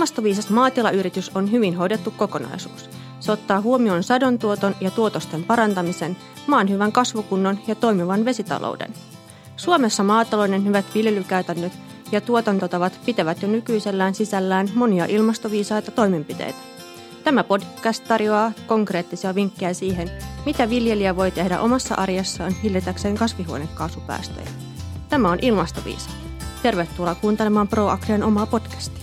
Ilmastoviisas maatilayritys on hyvin hoidettu kokonaisuus. Se ottaa huomioon sadontuoton ja tuotosten parantamisen, maan hyvän kasvukunnon ja toimivan vesitalouden. Suomessa maatalouden hyvät viljelykäytännöt ja tuotantotavat pitävät jo nykyisellään sisällään monia ilmastoviisaita toimenpiteitä. Tämä podcast tarjoaa konkreettisia vinkkejä siihen, mitä viljelijä voi tehdä omassa arjessaan hillitäkseen kasvihuonekaasupäästöjä. Tämä on Ilmastoviisa. Tervetuloa kuuntelemaan ProAgrian omaa podcastia.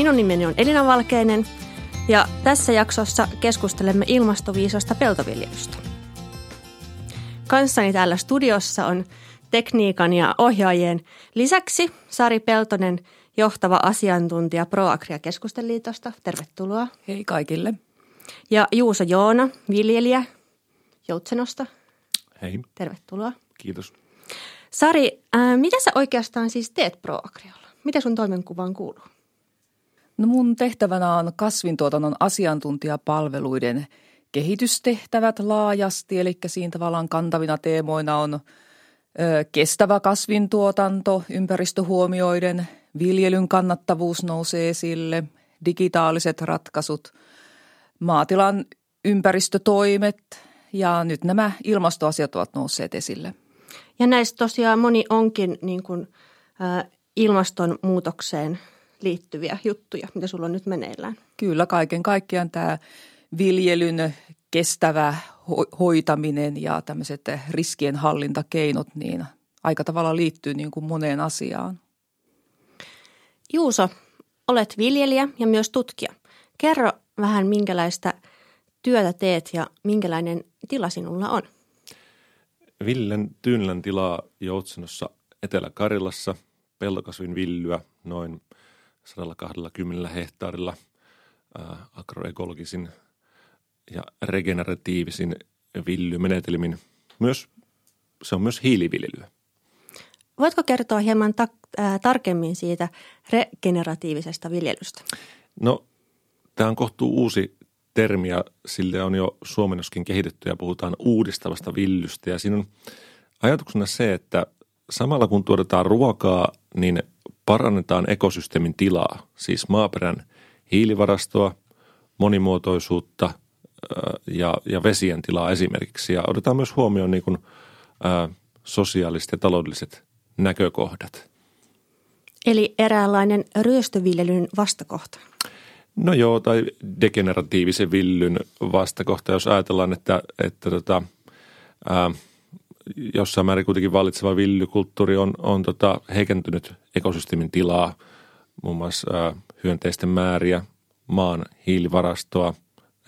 Minun nimeni on Elina Valkeinen ja tässä jaksossa keskustelemme ilmastoviisasta peltoviljelystä. Kanssani täällä studiossa on tekniikan ja ohjaajien lisäksi Sari Peltonen, johtava asiantuntija ProAgria Keskusteliitosta. Tervetuloa. Hei kaikille. Ja Juuso Joona, viljelijä Joutsenosta. Hei. Tervetuloa. Kiitos. Sari, ää, mitä sä oikeastaan siis teet ProAgrialla? Mitä sun toimenkuvaan kuuluu? No mun tehtävänä on kasvintuotannon asiantuntijapalveluiden kehitystehtävät laajasti, eli siinä tavallaan kantavina teemoina on ö, kestävä kasvintuotanto, ympäristöhuomioiden, viljelyn kannattavuus nousee esille, digitaaliset ratkaisut, maatilan ympäristötoimet ja nyt nämä ilmastoasiat ovat nousseet esille. Ja näistä tosiaan moni onkin niin kuin, ilmastonmuutokseen liittyviä juttuja, mitä sulla on nyt meneillään. Kyllä, kaiken kaikkiaan tämä viljelyn kestävä hoitaminen ja tämmöiset riskien hallintakeinot niin aika tavalla liittyy niin kuin moneen asiaan. Juuso, olet viljelijä ja myös tutkija. Kerro vähän, minkälaista työtä teet ja minkälainen tila sinulla on. Villen Tyynlän tilaa Joutsenossa Etelä-Karjalassa, pellokasvin villyä noin 120 hehtaarilla agroekologisin ja regeneratiivisin villymenetelmin. Myös, se on myös hiiliviljelyä. Voitko kertoa hieman ta- ää, tarkemmin siitä regeneratiivisesta viljelystä? No, tämä on kohtuu uusi termi ja sille on jo suomennoskin kehitetty ja puhutaan uudistavasta villystä. Ja siinä on ajatuksena se, että samalla kun tuotetaan ruokaa, niin parannetaan ekosysteemin tilaa, siis maaperän hiilivarastoa, monimuotoisuutta ja, ja vesien tilaa esimerkiksi. Ja otetaan myös huomioon niin kuin, ää, sosiaaliset ja taloudelliset näkökohdat. Eli eräänlainen ryöstöviljelyn vastakohta. No joo, tai degeneratiivisen villyn vastakohta, jos ajatellaan, että, että tota, ää, jossain määrin kuitenkin vallitseva villykulttuuri on, on tota, heikentynyt ekosysteemin tilaa, muun muassa hyönteisten määriä, maan hiilivarastoa,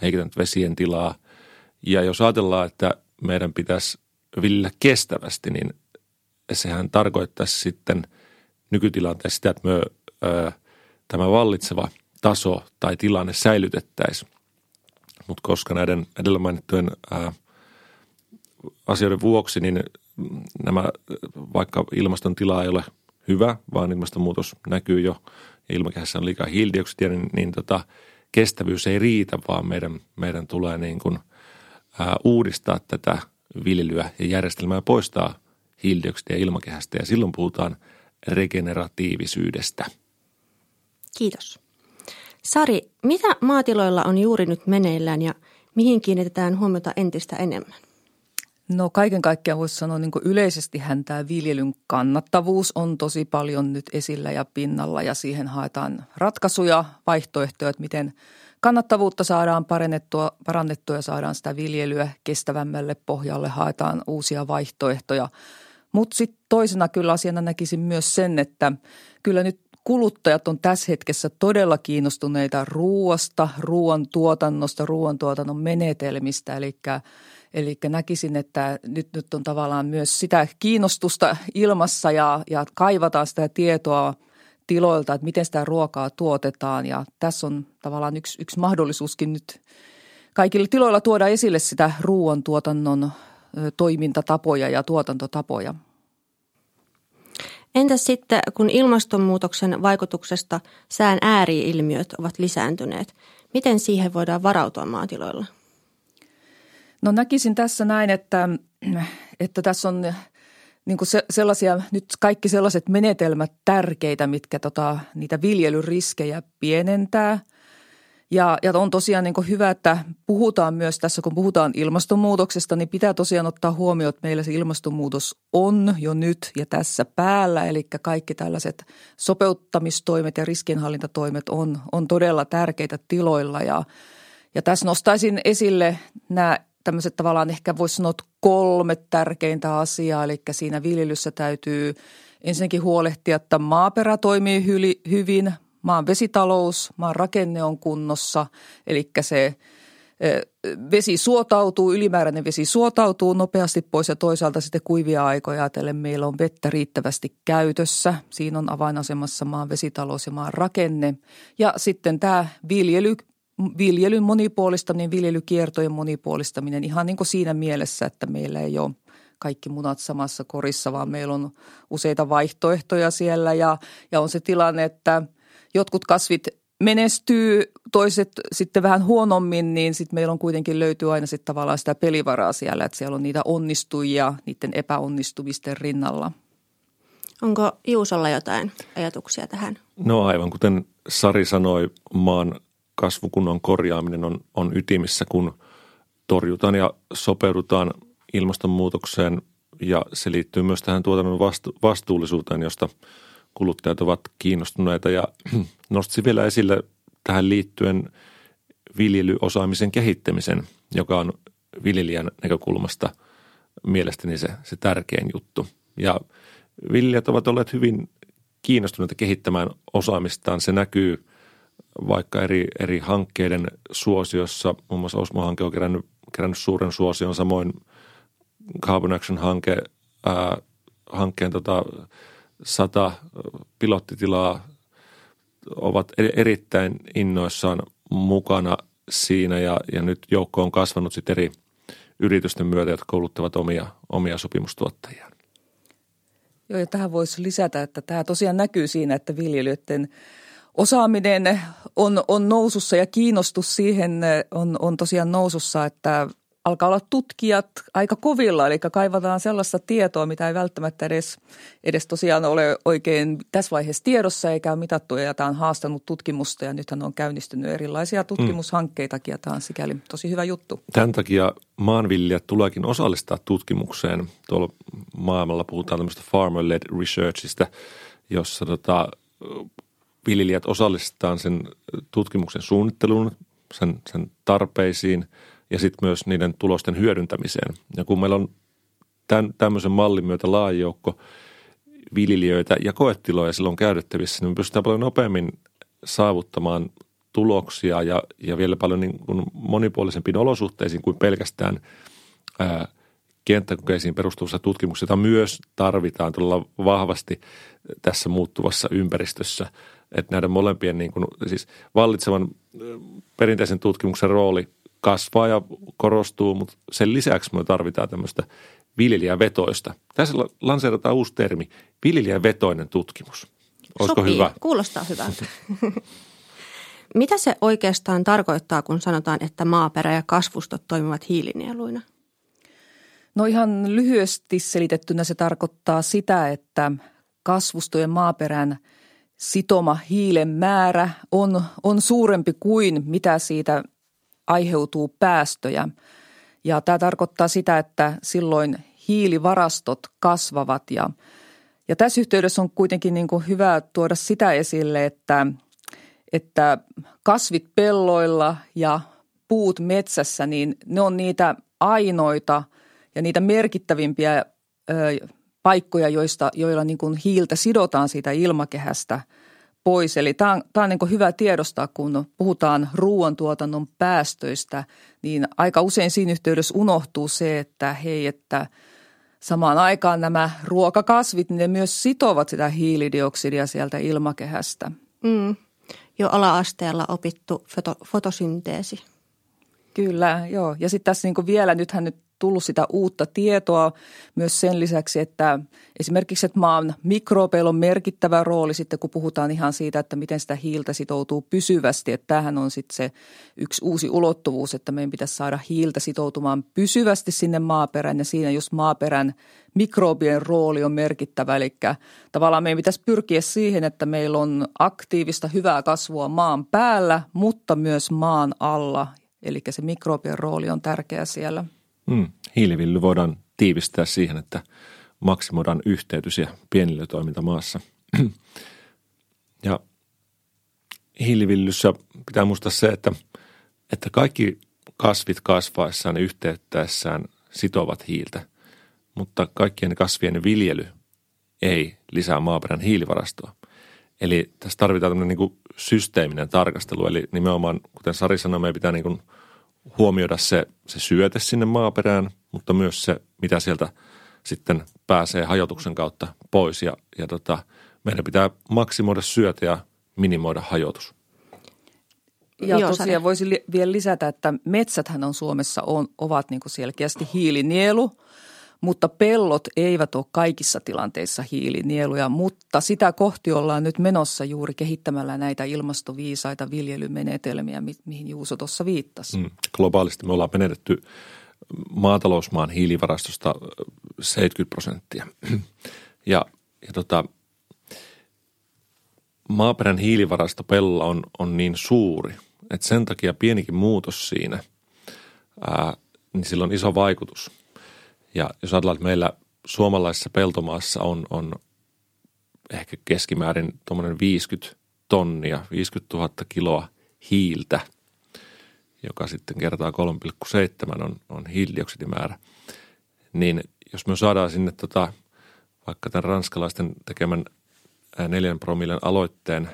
heikentänyt vesien tilaa. Ja jos ajatellaan, että meidän pitäisi viljellä kestävästi, niin sehän tarkoittaisi sitten nykytilanteessa sitä, että me, ää, tämä vallitseva taso tai tilanne säilytettäisiin. Mutta koska näiden edellä mainittujen ää, asioiden vuoksi, niin nämä, vaikka ilmaston tila ei ole hyvä, vaan ilmastonmuutos näkyy jo ja ilmakehässä on liikaa hiilidioksidia, niin, niin tota, kestävyys ei riitä, vaan meidän, meidän tulee niin kuin, ää, uudistaa tätä viljelyä ja järjestelmää ja poistaa hiilidioksidia ilmakehästä ja silloin puhutaan regeneratiivisyydestä. Kiitos. Sari, mitä maatiloilla on juuri nyt meneillään ja mihin kiinnitetään huomiota entistä enemmän? No kaiken kaikkiaan voisi sanoa niin kuin tämä viljelyn kannattavuus on tosi paljon nyt esillä ja pinnalla ja siihen haetaan ratkaisuja, vaihtoehtoja, että miten kannattavuutta saadaan parannettua, parannettua ja saadaan sitä viljelyä kestävämmälle pohjalle, haetaan uusia vaihtoehtoja. Mutta sitten toisena kyllä asiana näkisin myös sen, että kyllä nyt kuluttajat on tässä hetkessä todella kiinnostuneita ruoasta, ruoan tuotannosta, ruoantuotannon menetelmistä, eli Eli näkisin, että nyt, nyt on tavallaan myös sitä kiinnostusta ilmassa ja, ja kaivataan sitä tietoa tiloilta, että miten sitä ruokaa tuotetaan. Ja tässä on tavallaan yksi, yksi mahdollisuuskin nyt kaikille tiloilla tuoda esille sitä ruoantuotannon toimintatapoja ja tuotantotapoja. Entäs sitten, kun ilmastonmuutoksen vaikutuksesta sään ääriilmiöt ovat lisääntyneet, miten siihen voidaan varautua maatiloilla? No näkisin tässä näin, että, että tässä on niin kuin se, sellaisia, nyt kaikki sellaiset menetelmät tärkeitä, mitkä tota, niitä viljelyriskejä pienentää. Ja, ja on tosiaan niin hyvä, että puhutaan myös tässä, kun puhutaan ilmastonmuutoksesta, niin pitää tosiaan ottaa huomioon, että meillä se ilmastonmuutos on jo nyt ja tässä päällä. Eli kaikki tällaiset sopeuttamistoimet ja riskinhallintatoimet on, on todella tärkeitä tiloilla. Ja, ja tässä nostaisin esille nämä tämmöiset tavallaan ehkä voisi sanoa kolme tärkeintä asiaa. Eli siinä viljelyssä täytyy ensinnäkin huolehtia, että maaperä toimii hyvin, maan vesitalous, maan rakenne on kunnossa, eli se vesi suotautuu, ylimääräinen vesi suotautuu nopeasti pois ja toisaalta sitten kuivia aikoja ajatellen meillä on vettä riittävästi käytössä. Siinä on avainasemassa maan vesitalous ja maan rakenne. Ja sitten tämä viljely, viljelyn monipuolistaminen, viljelykiertojen monipuolistaminen ihan niin kuin siinä mielessä, että meillä ei ole kaikki munat samassa korissa, vaan meillä on useita vaihtoehtoja siellä ja, ja on se tilanne, että jotkut kasvit menestyy, toiset sitten vähän huonommin, niin sitten meillä on kuitenkin löytyy aina sitten tavallaan sitä pelivaraa siellä, että siellä on niitä onnistujia niiden epäonnistumisten rinnalla. Onko Juusolla jotain ajatuksia tähän? No aivan kuten Sari sanoi, maan kasvukunnon korjaaminen on, on ytimissä, kun torjutaan ja sopeudutaan ilmastonmuutokseen ja se liittyy myös tähän tuotannon vastu, vastuullisuuteen, josta kuluttajat ovat kiinnostuneita ja nostaisin vielä esille tähän liittyen viljelyosaamisen kehittämisen, joka on viljelijän näkökulmasta mielestäni se, se tärkein juttu. Ja viljelijät ovat olleet hyvin kiinnostuneita kehittämään osaamistaan. Se näkyy vaikka eri, eri hankkeiden suosiossa. Muun muassa Osmo-hanke on kerännyt, kerännyt suuren suosion, samoin Carbon Action-hanke, hankkeen tota, sata pilottitilaa ovat e-, erittäin innoissaan mukana siinä ja, ja nyt joukko on kasvanut sitten eri yritysten myötä, jotka kouluttavat omia, omia sopimustuottajiaan. Joo, ja tähän voisi lisätä, että tämä tosiaan näkyy siinä, että viljelijöiden osaaminen on, on nousussa ja kiinnostus siihen on, on tosiaan nousussa, että alkaa olla tutkijat aika kovilla, eli kaivataan sellaista tietoa, mitä ei välttämättä edes, edes tosiaan ole oikein tässä vaiheessa tiedossa eikä ole mitattu ja tämä on haastanut tutkimusta ja nythän on käynnistynyt erilaisia tutkimushankkeitakin ja tämä on sikäli tosi hyvä juttu. Tämän takia maanviljelijät tuleekin osallistaa tutkimukseen. Tuolla maailmalla puhutaan tämmöistä farmer-led researchista, jossa tota, viljelijät osallistetaan sen tutkimuksen suunnitteluun, sen, sen tarpeisiin – ja sitten myös niiden tulosten hyödyntämiseen. Ja kun meillä on tämän, tämmöisen mallin myötä laaja joukko viljelijöitä ja koetiloja silloin käytettävissä, niin me pystytään paljon nopeammin saavuttamaan tuloksia ja, ja vielä paljon niin kuin monipuolisempiin olosuhteisiin kuin pelkästään ää, kenttäkokeisiin perustuvassa tutkimuksessa, jota myös tarvitaan todella vahvasti tässä muuttuvassa ympäristössä. Että näiden molempien niin kuin, siis vallitsevan perinteisen tutkimuksen rooli – kasvaa ja korostuu, mutta sen lisäksi me tarvitaan tämmöistä viljelijävetoista. Tässä lanseerataan uusi termi, viljelijävetoinen tutkimus. Olisiko Sopii. hyvä? Kuulostaa hyvältä. Mitä se oikeastaan tarkoittaa, kun sanotaan, että maaperä ja kasvustot toimivat hiilinieluina? No ihan lyhyesti selitettynä se tarkoittaa sitä, että kasvustojen maaperän sitoma hiilen määrä on, on suurempi kuin mitä siitä aiheutuu päästöjä. Ja tämä tarkoittaa sitä, että silloin hiilivarastot kasvavat ja, ja tässä yhteydessä on kuitenkin niin kuin hyvä tuoda sitä esille, että, että kasvit pelloilla ja puut metsässä, niin ne on niitä ainoita ja niitä merkittävimpiä ö, paikkoja, joista, joilla niin kuin hiiltä sidotaan siitä ilmakehästä – pois. Eli tämä on, tämä on niin hyvä tiedostaa, kun puhutaan ruoantuotannon päästöistä, niin aika usein siinä yhteydessä unohtuu se, että hei, että samaan aikaan nämä ruokakasvit, niin ne myös sitovat sitä hiilidioksidia sieltä ilmakehästä. Mm. Jo ala-asteella opittu foto, fotosynteesi. Kyllä, joo. Ja sitten tässä niin vielä, nythän nyt tullut sitä uutta tietoa myös sen lisäksi, että esimerkiksi että maan mikrobeilla on merkittävä rooli sitten, kun puhutaan ihan siitä, että miten sitä hiiltä sitoutuu pysyvästi. Että tämähän on sitten se yksi uusi ulottuvuus, että meidän pitäisi saada hiiltä sitoutumaan pysyvästi sinne maaperään ja siinä just maaperän mikrobien rooli on merkittävä. Eli tavallaan meidän pitäisi pyrkiä siihen, että meillä on aktiivista hyvää kasvua maan päällä, mutta myös maan alla Eli se mikrobien rooli on tärkeä siellä. Mm. Hiilivilly voidaan tiivistää siihen, että maksimoidaan yhteytys ja pienilötoiminta maassa. ja hiilivillyssä pitää muistaa se, että, että kaikki kasvit kasvaessaan ja yhteyttäessään sitovat hiiltä, mutta kaikkien kasvien viljely ei lisää maaperän hiilivarastoa. Eli tässä tarvitaan tämmöinen niin systeeminen tarkastelu, eli nimenomaan, kuten Sari sanoi, meidän pitää niin kuin huomioida se, se syöte sinne maaperään, mutta myös se, mitä sieltä sitten pääsee hajotuksen kautta pois. Ja, ja tota, meidän pitää maksimoida syöte ja minimoida hajotus. Ja Joo, tosiaan voisi li- vielä lisätä, että metsäthän on Suomessa on, ovat niin kuin selkeästi hiilinielu – mutta pellot eivät ole kaikissa tilanteissa hiilinieluja, mutta sitä kohti ollaan nyt menossa juuri kehittämällä näitä ilmastoviisaita viljelymenetelmiä, mi- mihin Juuso tuossa viittasi. Mm, globaalisti me ollaan menetetty maatalousmaan hiilivarastosta 70 prosenttia. Ja, ja tota, maaperän hiilivarasto pellolla on, on niin suuri, että sen takia pienikin muutos siinä, ää, niin sillä on iso vaikutus – ja jos ajatellaan, että meillä suomalaisessa peltomaassa on, on ehkä keskimäärin tuommoinen 50 tonnia, 50 000 kiloa hiiltä, joka sitten kertaa 3,7 on, on hiilidioksidimäärä, niin jos me saadaan sinne tota, vaikka tämän ranskalaisten tekemän neljän promillen aloitteen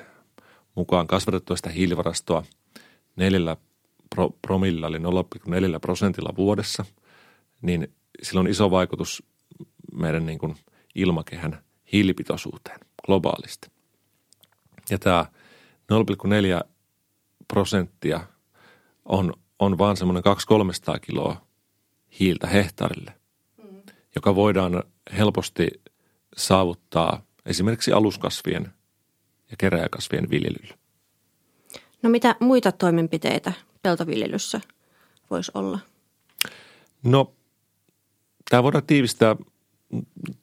mukaan kasvatettua sitä hiilivarastoa neljällä pro, promilla, eli 0,4 prosentilla vuodessa, niin sillä on iso vaikutus meidän niin kuin ilmakehän hiilipitoisuuteen globaalisti. Ja tämä 0,4 prosenttia on, on vaan semmoinen 200-300 kiloa hiiltä hehtaarille, mm. joka voidaan helposti saavuttaa esimerkiksi aluskasvien ja keräjäkasvien viljelyllä. No mitä muita toimenpiteitä peltoviljelyssä voisi olla? No Tämä voidaan tiivistää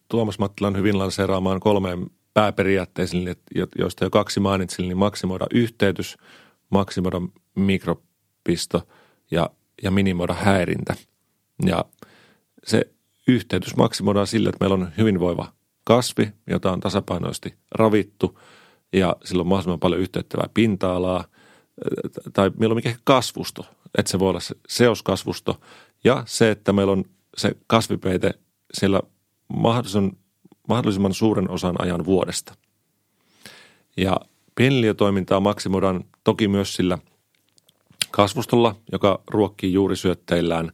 Tuomas Mattilan hyvin lanseeraamaan kolmeen pääperiaatteeseen, joista jo kaksi mainitsin, niin maksimoida yhteytys, maksimoida mikropisto ja, ja minimoida häirintä. Ja se yhteytys maksimoidaan sillä, että meillä on hyvinvoiva kasvi, jota on tasapainoisesti ravittu ja sillä on mahdollisimman paljon yhteyttävää pinta-alaa tai mieluummin ehkä kasvusto, että se voi olla se seoskasvusto ja se, että meillä on se kasvipeite siellä mahdollisimman, suuren osan ajan vuodesta. Ja pieniliötoimintaa maksimoidaan toki myös sillä kasvustolla, joka ruokkii juurisyötteillään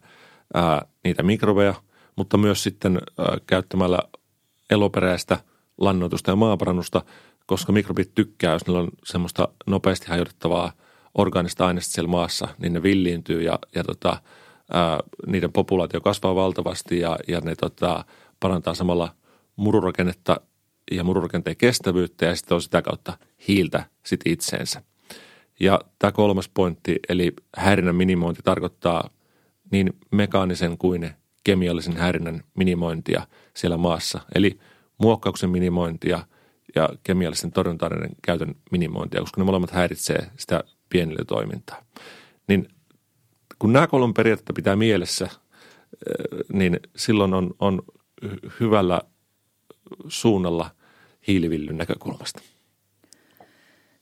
ää, niitä mikrobeja, mutta myös sitten ää, käyttämällä eloperäistä lannoitusta ja maaparannusta, koska mikrobit tykkää, jos niillä on semmoista nopeasti hajotettavaa orgaanista aineista siellä maassa, niin ne villiintyy ja, ja tota, niiden populaatio kasvaa valtavasti ja, ja ne tota, parantaa samalla mururakennetta ja mururakenteen kestävyyttä ja sitten on sitä kautta hiiltä sit itseensä. Ja tämä kolmas pointti, eli häirinnän minimointi tarkoittaa niin mekaanisen kuin kemiallisen häirinnän minimointia siellä maassa. Eli muokkauksen minimointia ja kemiallisen torjunta käytön minimointia, koska ne molemmat häiritsee sitä pienille toimintaa. Niin kun nämä kolme periaatteita pitää mielessä, eh, niin silloin on, on hyvällä suunnalla hiilivillyn näkökulmasta.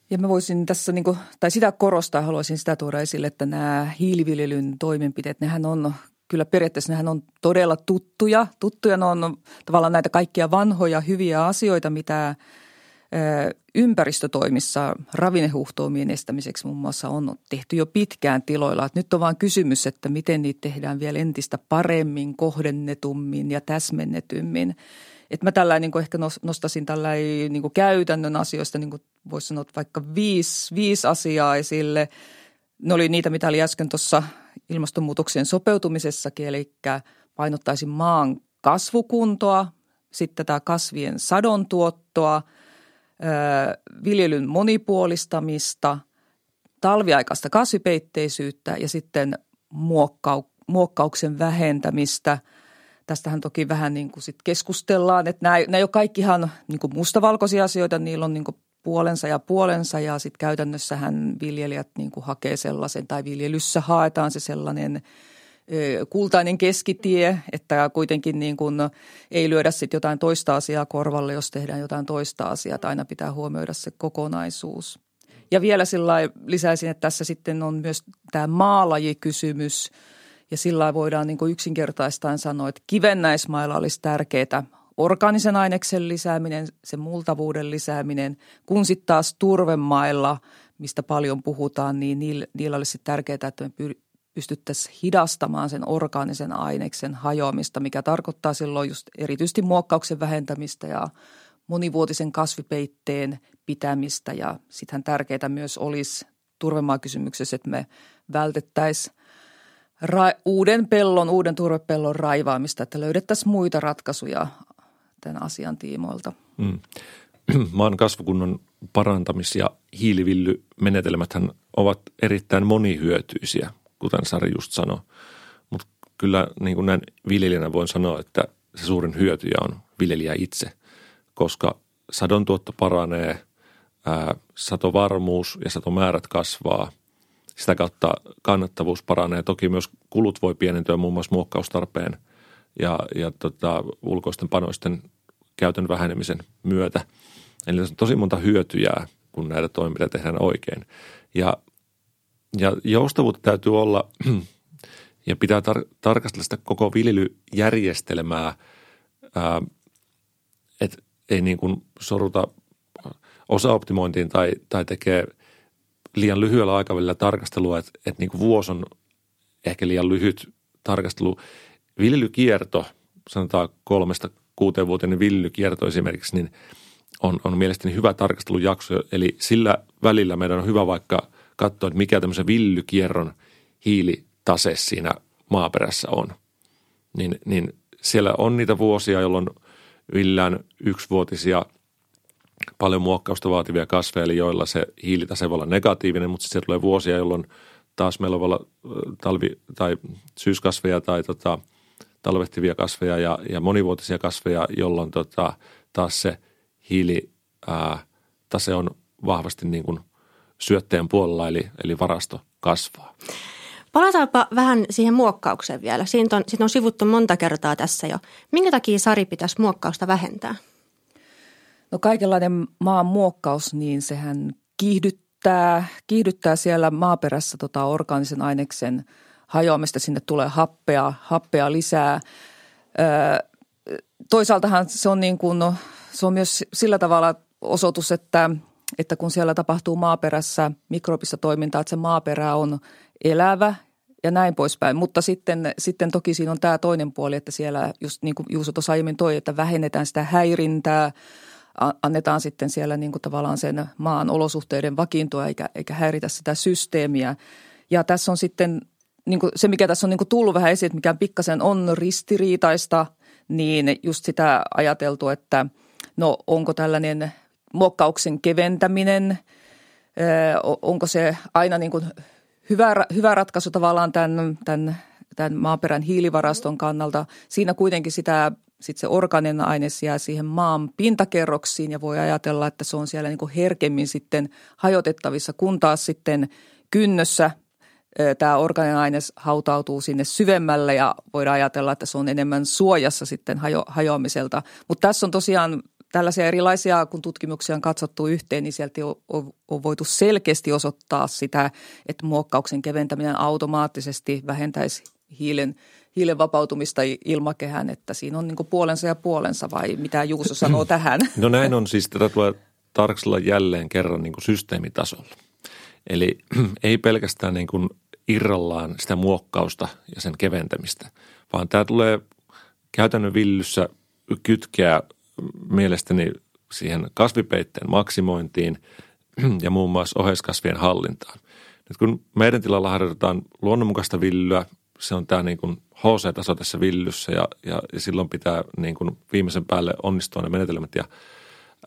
Ja mä voisin tässä, niin kuin, tai sitä korostaa, haluaisin sitä tuoda esille, että nämä hiiliviljelyn toimenpiteet, nehän on kyllä periaatteessa nehän on todella tuttuja. Tuttuja ne on tavallaan näitä kaikkia vanhoja hyviä asioita, mitä ympäristötoimissa ravinnehuhtoumien estämiseksi muun muassa on tehty jo pitkään tiloilla. Että nyt on vain kysymys, että miten niitä tehdään vielä entistä paremmin, kohdennetummin ja täsmennetymmin. Että mä tällä niin ehkä nostasin tällä niin käytännön asioista, niin voisi sanoa vaikka viisi, viisi asiaa esille. Ne oli niitä, mitä oli äsken tuossa ilmastonmuutokseen sopeutumisessakin, eli painottaisin maan kasvukuntoa, sitten tämä kasvien sadon tuottoa, viljelyn monipuolistamista, talviaikaista kasvipeitteisyyttä ja sitten muokkau, muokkauksen vähentämistä. Tästähän toki vähän niin kuin sit keskustellaan, että nämä, nämä ei ole kaikkihan niin kuin mustavalkoisia asioita, niillä on niin kuin puolensa ja puolensa ja sitten käytännössähän viljelijät niin kuin hakee sellaisen tai viljelyssä haetaan se sellainen – kultainen keskitie, että kuitenkin niin kuin ei lyödä sitten jotain toista asiaa korvalle, jos tehdään jotain toista asiaa, että aina pitää huomioida se kokonaisuus. Ja vielä sillä lisäisin, että tässä sitten on myös tämä maalajikysymys ja sillä voidaan niin kuin yksinkertaistaan sanoa, että kivennäismailla olisi tärkeää orgaanisen aineksen lisääminen, sen multavuuden lisääminen, kun sitten taas turvemailla, mistä paljon puhutaan, niin niillä, niillä olisi tärkeää, että me pystyttäisiin hidastamaan sen orgaanisen aineksen hajoamista, mikä tarkoittaa silloin just erityisesti muokkauksen vähentämistä ja monivuotisen kasvipeitteen pitämistä. Ja sittenhän tärkeää myös olisi turvemaakysymyksessä, että me vältettäisiin ra- uuden pellon, uuden turvepellon raivaamista, että löydettäisiin muita ratkaisuja tämän asian tiimoilta. Mm. Maan kasvukunnon parantamis- ja hiilivillymenetelmäthän ovat erittäin monihyötyisiä kuten Sari just sanoi. Mutta kyllä niin kuin näin viljelijänä voin sanoa, että se suurin hyötyjä on viljelijä itse, koska sadon tuotto paranee, ää, satovarmuus ja satomäärät kasvaa. Sitä kautta kannattavuus paranee. Toki myös kulut voi pienentyä muun muassa muokkaustarpeen ja, ja tota, ulkoisten panoisten käytön vähenemisen myötä. Eli on tosi monta hyötyjää, kun näitä toimenpiteitä tehdään oikein. Ja ja joustavuutta täytyy olla ja pitää tar- tarkastella sitä koko viljelyjärjestelmää, että ei niin kuin soruta osaoptimointiin tai, tai tekee liian lyhyellä aikavälillä tarkastelua, että, että niin kuin vuosi on ehkä liian lyhyt tarkastelu. Viljelykierto, sanotaan kolmesta kuuteen vuoteen viljelykierto esimerkiksi, niin on, on mielestäni hyvä tarkastelujakso. Eli sillä välillä meidän on hyvä vaikka – katsoa, että mikä tämmöisen villykierron hiilitase siinä maaperässä on. Niin, niin siellä on niitä vuosia, jolloin villään yksivuotisia paljon muokkausta vaativia kasveja, eli joilla se hiilitase voi olla negatiivinen, mutta sitten tulee vuosia, jolloin taas meillä voi olla talvi- tai syyskasveja tai tota, talvehtivia kasveja ja, ja monivuotisia kasveja, jolloin tota, taas se hiilitase on vahvasti niin kuin syötteen puolella, eli, eli varasto kasvaa. Palataanpa vähän siihen muokkaukseen vielä. Siitä on, siitä on sivuttu monta kertaa tässä jo. Minkä takia Sari pitäisi muokkausta vähentää? No kaikenlainen maan muokkaus, niin sehän kiihdyttää, kiihdyttää siellä maaperässä tota orgaanisen aineksen hajoamista. Sinne tulee happea, happea lisää. Öö, toisaaltahan se on, niin kuin, se on myös sillä tavalla osoitus, että – että kun siellä tapahtuu maaperässä mikrobista toimintaa, että se maaperä on elävä ja näin poispäin. Mutta sitten, sitten toki siinä on tämä toinen puoli, että siellä just niin kuin Juuso tuossa aiemmin toi, että vähennetään sitä häirintää, annetaan sitten siellä niin kuin tavallaan sen maan olosuhteiden vakiintua eikä, eikä häiritä sitä systeemiä. Ja tässä on sitten niin kuin se, mikä tässä on niin kuin tullut vähän esiin, että mikä pikkasen on ristiriitaista, niin just sitä ajateltu, että no onko tällainen muokkauksen keventäminen, onko se aina niin kuin hyvä, hyvä ratkaisu tavallaan tämän, tämän, tämän maaperän hiilivaraston kannalta. Siinä kuitenkin sitä, sit se organinen aine jää siihen maan pintakerroksiin ja voi ajatella, että se on siellä niin kuin herkemmin sitten hajotettavissa, kun taas sitten kynnössä tämä organinen aine hautautuu sinne syvemmälle ja voidaan ajatella, että se on enemmän suojassa sitten hajo, hajoamiselta. Mutta tässä on tosiaan tällaisia erilaisia, kun tutkimuksia on katsottu yhteen, niin sieltä on, on, on voitu selkeästi osoittaa sitä, että muokkauksen keventäminen automaattisesti vähentäisi hiilen, hiilen vapautumista ilmakehään, että siinä on niin puolensa ja puolensa vai mitä Juuso sanoo tähän? No näin on siis, tätä tulee tarkastella jälleen kerran niin kuin systeemitasolla. Eli ei pelkästään niin kuin irrallaan sitä muokkausta ja sen keventämistä, vaan tämä tulee käytännön villyssä kytkeä mielestäni siihen kasvipeitteen maksimointiin ja muun muassa oheiskasvien hallintaan. Nyt kun meidän tilalla harjoitetaan luonnonmukaista viljelyä, se on tämä niin kuin HC-taso tässä villyssä ja, ja, ja silloin pitää niin kuin viimeisen päälle onnistua ne menetelmät ja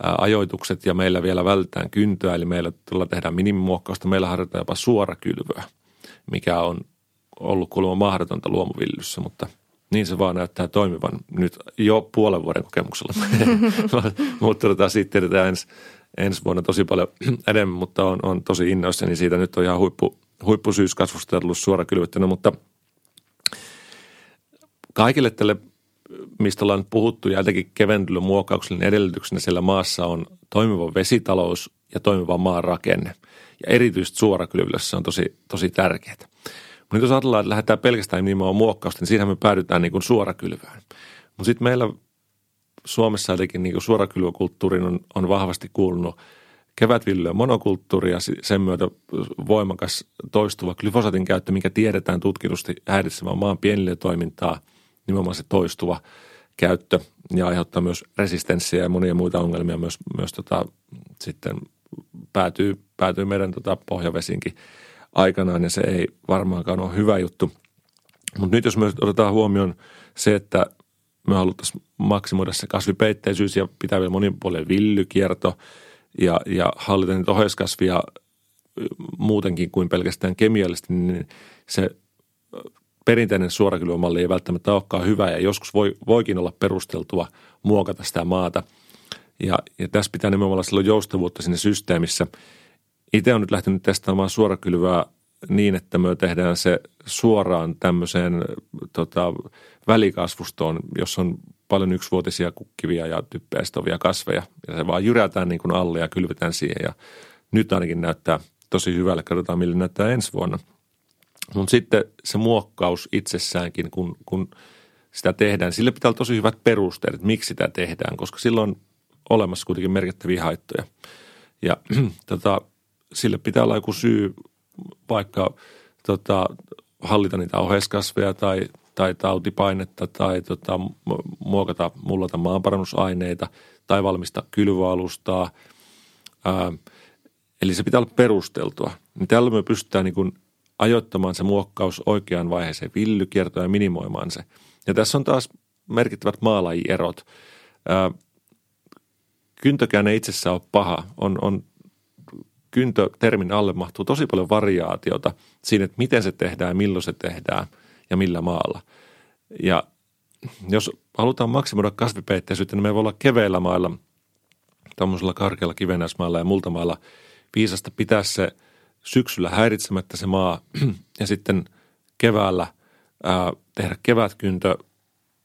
ää, ajoitukset ja meillä vielä vältetään kyntöä, eli meillä tulla tehdään minimimuokkausta, meillä harjoitetaan jopa suorakylvöä, mikä on ollut kuulemma mahdotonta luomuvillyssä, mutta niin se vaan näyttää toimivan nyt jo puolen vuoden kokemuksella. mutta tota, siitä tiedetään ensi, ensi vuonna tosi paljon enemmän, mutta on, on tosi innoissani siitä. Nyt on ihan huippu, huippusyyskasvusta tullut suora kylvettynä, mutta kaikille tälle, mistä ollaan puhuttu ja jotenkin keventyllä muokkauksellinen edellytyksenä siellä maassa on toimiva vesitalous ja toimiva maanrakenne. Ja erityisesti suorakylvyssä on tosi, tosi tärkeää. Mutta nyt jos ajatellaan, että lähdetään pelkästään nimenomaan muokkausta, niin siinähän me päädytään niin kuin suorakylvään. Mutta sitten meillä Suomessa jotenkin niin suorakylvökulttuuriin on, on vahvasti kuulunut kevätvillyä monokulttuuri ja sen myötä voimakas toistuva glyfosatin käyttö, mikä tiedetään tutkitusti häiritsevän maan toimintaa, nimenomaan se toistuva käyttö ja aiheuttaa myös resistenssiä ja monia muita ongelmia myös, myös tota, sitten päätyy, päätyy meidän tota pohjavesinkin aikanaan ja se ei varmaankaan ole hyvä juttu. Mutta nyt jos me otetaan huomioon se, että me haluttaisiin maksimoida se kasvipeitteisyys ja pitää vielä monipuolinen villykierto ja, ja hallita niitä oheiskasvia muutenkin kuin pelkästään kemiallisesti, niin se perinteinen suorakylvämalli ei välttämättä olekaan hyvä ja joskus voi, voikin olla perusteltua muokata sitä maata. Ja, ja tässä pitää nimenomaan olla silloin joustavuutta sinne systeemissä. Itse olen nyt lähtenyt testaamaan suorakylvää niin, että me tehdään se suoraan tämmöiseen tota, välikasvustoon, jossa on paljon yksivuotisia kukkivia ja typpeistovia kasveja. Ja se vaan jyrätään niin kuin alle ja kylvetään siihen ja nyt ainakin näyttää tosi hyvälle. Katsotaan, millä näyttää ensi vuonna. Mutta sitten se muokkaus itsessäänkin, kun, kun sitä tehdään, sille pitää olla tosi hyvät perusteet, että miksi sitä tehdään, koska silloin on olemassa kuitenkin merkittäviä haittoja. Ja tota, sille pitää olla joku syy vaikka tota, hallita niitä oheiskasveja tai, tai tautipainetta tai tota, muokata, mullata maanparannusaineita tai valmistaa kylvöalustaa. Ää, eli se pitää olla perusteltua. Niin tällä me pystytään niin kuin ajoittamaan se muokkaus oikeaan vaiheeseen villykiertoon ja minimoimaan se. Ja tässä on taas merkittävät maalajierot. Ää, kyntökään ei itsessään ole paha. On, on kyntötermin alle mahtuu tosi paljon variaatiota siinä, että miten se tehdään, milloin se tehdään ja millä maalla. Ja jos halutaan maksimoida kasvipeitteisyyttä, niin me voi olla keveillä mailla, tuommoisella karkealla kivenäismailla ja multamailla viisasta pitää se syksyllä häiritsemättä se maa ja sitten keväällä ää, tehdä kevätkyntö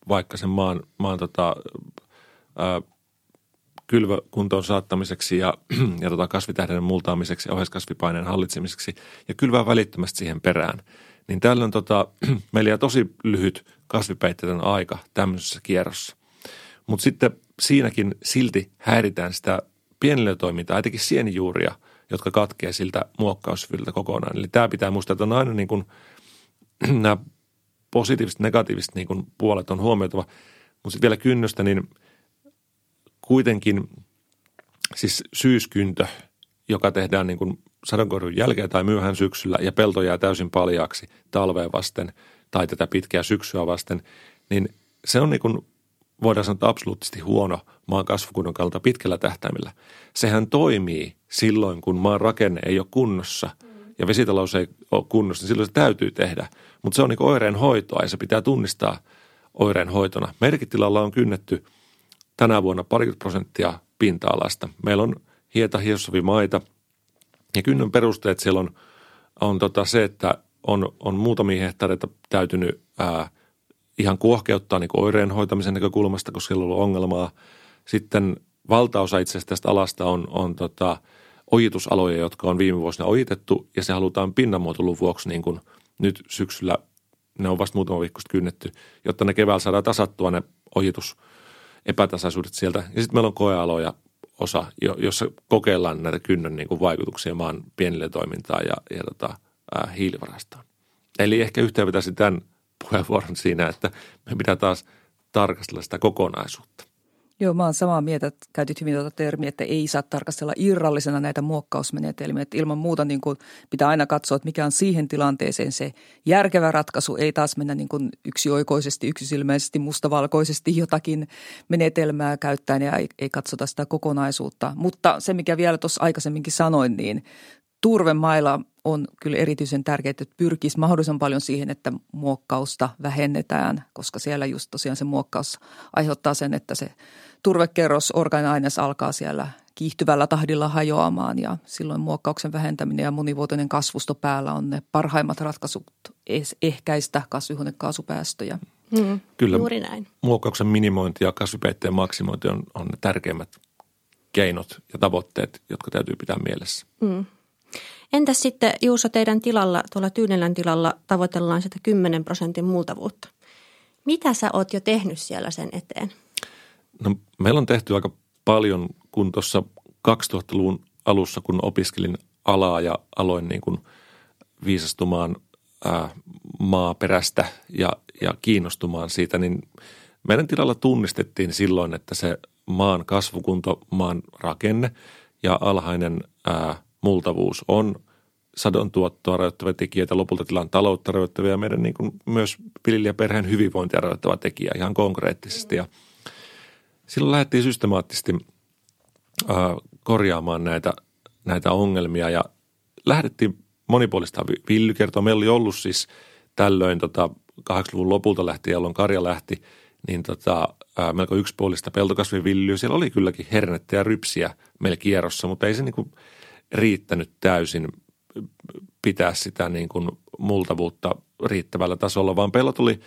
vaikka sen maan, maan tota, ää, kylvökuntoon saattamiseksi ja, ja tota kasvitähden multaamiseksi ja oheiskasvipaineen hallitsemiseksi ja kylvää välittömästi siihen perään. Niin tällöin tota, meillä jää tosi lyhyt kasvipeitteiden aika tämmöisessä kierrossa. Mutta sitten siinäkin silti häiritään sitä pienilötoimintaa, etenkin sienijuuria, jotka katkee siltä muokkaussyvyltä kokonaan. Eli tämä pitää muistaa, että on aina niin kuin, nämä positiiviset, negatiiviset niin kuin puolet on huomioitava. Mutta sitten vielä kynnöstä, niin – kuitenkin siis syyskyntö, joka tehdään niin kuin sadonkorjun jälkeen tai myöhään syksyllä ja pelto jää täysin paljaaksi talveen vasten tai tätä pitkää syksyä vasten, niin se on niin kuin voidaan sanoa absoluuttisesti huono maan kasvukunnon kannalta pitkällä tähtäimellä. Sehän toimii silloin, kun maan rakenne ei ole kunnossa ja vesitalous ei ole kunnossa, niin silloin se täytyy tehdä. Mutta se on niin oireen hoitoa ja se pitää tunnistaa oireen hoitona. Merkitilalla on kynnetty – tänä vuonna parikymmentä prosenttia pinta-alasta. Meillä on hieta maita ja kynnön perusteet siellä on, on tota se, että on, on muutamia hehtaareita täytynyt ää, ihan kuohkeuttaa niin oireen hoitamisen näkökulmasta, koska siellä on ollut ongelmaa. Sitten valtaosa itse asiassa tästä alasta on, on tota, ojitusaloja, jotka on viime vuosina ojitettu ja se halutaan pinnanmuotoilun vuoksi niin kuin nyt syksyllä, ne on vasta muutama viikko kynnetty, jotta ne keväällä saadaan tasattua ne ojitus – epätasaisuudet sieltä. Ja sitten meillä on koealoja osa, jossa kokeillaan näitä kynnön niin kuin vaikutuksia maan pienille toimintaan ja, ja tota, ää, hiilivarastoon. Eli ehkä yhteenvetäisin tämän puheenvuoron siinä, että me pitää taas tarkastella sitä kokonaisuutta. Joo, mä oon samaa mieltä, että käytit hyvin tuota termiä, että ei saa tarkastella irrallisena näitä muokkausmenetelmiä. Että ilman muuta niin kuin pitää aina katsoa, että mikä on siihen tilanteeseen se järkevä ratkaisu. Ei taas mennä niin kuin yksioikoisesti, yksisilmäisesti, mustavalkoisesti jotakin menetelmää käyttäen ja ei, ei katsota sitä kokonaisuutta. Mutta se, mikä vielä tuossa aikaisemminkin sanoin, niin turvemailla on kyllä erityisen tärkeää, että pyrkisi mahdollisimman paljon siihen, että muokkausta vähennetään, koska siellä just tosiaan se muokkaus aiheuttaa sen, että se turvekerros, organiaines alkaa siellä kiihtyvällä tahdilla hajoamaan ja silloin muokkauksen vähentäminen ja monivuotinen kasvusto päällä on ne parhaimmat ratkaisut ehkäistä kasvihuonekaasupäästöjä. Mm, Kyllä juuri näin. muokkauksen minimointi ja kasvipeitteen maksimointi on, on ne tärkeimmät keinot ja tavoitteet, jotka täytyy pitää mielessä. Mm. Entäs sitten Juuso teidän tilalla, tuolla Tyynelän tilalla tavoitellaan sitä 10 prosentin muutavuutta. Mitä sä oot jo tehnyt siellä sen eteen? No, meillä on tehty aika paljon, kun tuossa 2000-luvun alussa, kun opiskelin alaa ja aloin niin kuin viisastumaan ää, maaperästä ja, ja kiinnostumaan siitä, niin meidän tilalla tunnistettiin silloin, että se maan kasvukunto, maan rakenne ja alhainen ää, multavuus on sadon tuottoa rajoittavia tekijöitä, lopulta tilan taloutta rajoittavia ja meidän niin kuin myös viljelijäperheen hyvinvointia rajoittava tekijä ihan konkreettisesti. Ja silloin lähdettiin systemaattisesti äh, korjaamaan näitä, näitä ongelmia ja lähdettiin monipuolista villykertoa. Meillä oli ollut siis tällöin tota, 80-luvun lopulta lähtien, jolloin Karja lähti, niin tota, ää, melko yksipuolista peltokasvivillyä. Siellä oli kylläkin hernettä ja rypsiä meillä kierrossa, mutta ei se niin kuin riittänyt täysin pitää sitä niin kuin multavuutta riittävällä tasolla, vaan pellot oli,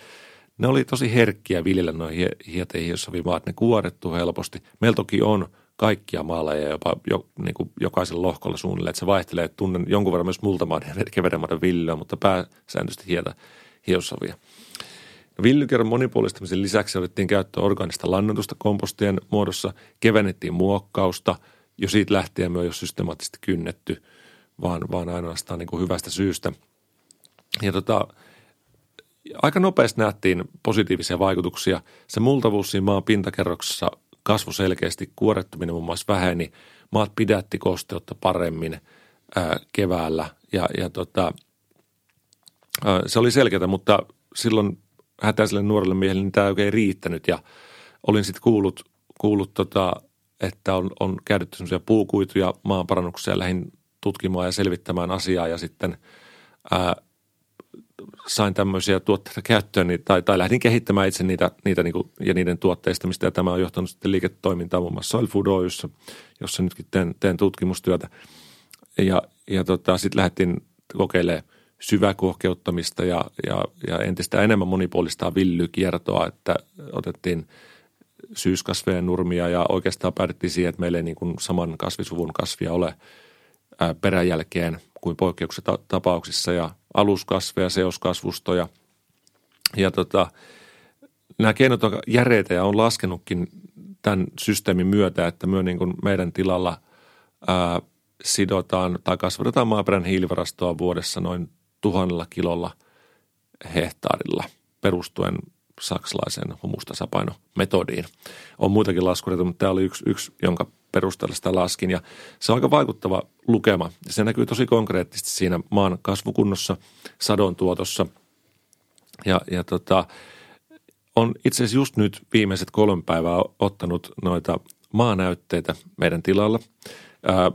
ne oli tosi herkkiä viljellä noin hieteihin, jossa maat, ne kuorettu helposti. Meillä toki on kaikkia maaleja jopa jo, niin kuin jokaisella lohkolla suunnilleen, että se vaihtelee, että tunnen jonkun verran myös multamaiden ja kevedenmaiden viljelyä, mutta pääsääntöisesti hietä hiosavia. Villykerron monipuolistamisen lisäksi otettiin käyttöön organista lannoitusta kompostien muodossa, kevennettiin muokkausta – jo siitä lähtien me on jo systemaattisesti kynnetty, vaan, vaan ainoastaan niin kuin hyvästä syystä. Ja tota, aika nopeasti nähtiin positiivisia vaikutuksia. Se multavuus siinä maan pintakerroksessa kasvu selkeästi, kuorettuminen muun muassa väheni, maat pidätti kosteutta paremmin ää, keväällä ja, ja tota, ää, se oli selkeää, mutta silloin hätäiselle nuorelle miehelle niin tämä oikein riittänyt ja olin sitten kuullut, kuullut tota, että on, on käytetty semmoisia puukuituja maanparannuksia lähin tutkimaan ja selvittämään asiaa ja sitten ää, sain tämmöisiä tuotteita käyttöön niin, tai, tai lähdin kehittämään itse niitä, niitä niin kuin, ja niiden tuotteistamista ja tämä on johtanut sitten liiketoimintaan muun muassa Soil Food Oyssä, jossa nytkin teen, teen tutkimustyötä. Ja, ja tota, sitten lähdettiin kokeilemaan syväkuohkeuttamista ja, ja, ja entistä enemmän monipuolista villykiertoa, että otettiin – syyskasvejen nurmia ja oikeastaan päädyttiin siihen, että meillä ei niin kuin saman kasvisuvun kasvia ole peräjälkeen kuin poikkeuksissa tapauksissa ja aluskasveja, seoskasvustoja. Ja tota, nämä keinot on järeitä ja on laskenutkin tämän systeemin myötä, että myö niin kuin meidän tilalla ää, sidotaan tai kasvatetaan maaperän hiilivarastoa vuodessa noin tuhannella kilolla hehtaarilla perustuen saksalaisen humustasapainometodiin. On muitakin laskureita, mutta tämä oli yksi, yksi, jonka perusteella sitä laskin. Ja se on aika vaikuttava lukema. Ja se näkyy tosi konkreettisesti siinä maan kasvukunnossa, sadon tuotossa. Ja, ja tota, on itse asiassa just nyt viimeiset kolme päivää ottanut noita maanäytteitä meidän tilalla. Ää,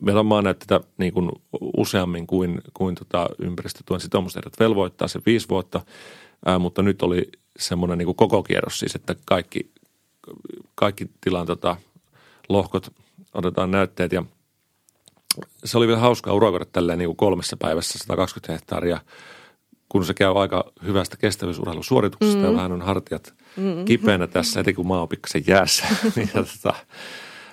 meillä on maanäytteitä niin kuin useammin kuin, kuin tota ympäristötuen sitoumusehdot velvoittaa se viisi vuotta, ää, mutta nyt oli semmoinen niin koko kierros siis, että kaikki, kaikki tilan tota, lohkot otetaan näytteet ja se oli vielä hauskaa urakoida tälleen niin kuin kolmessa päivässä 120 hehtaaria, kun se käy aika hyvästä kestävyysurheilusuorituksesta mm. ja vähän on hartiat mm. kipeänä tässä, etenkin kun maa on pikkasen jäässä. niin, tota,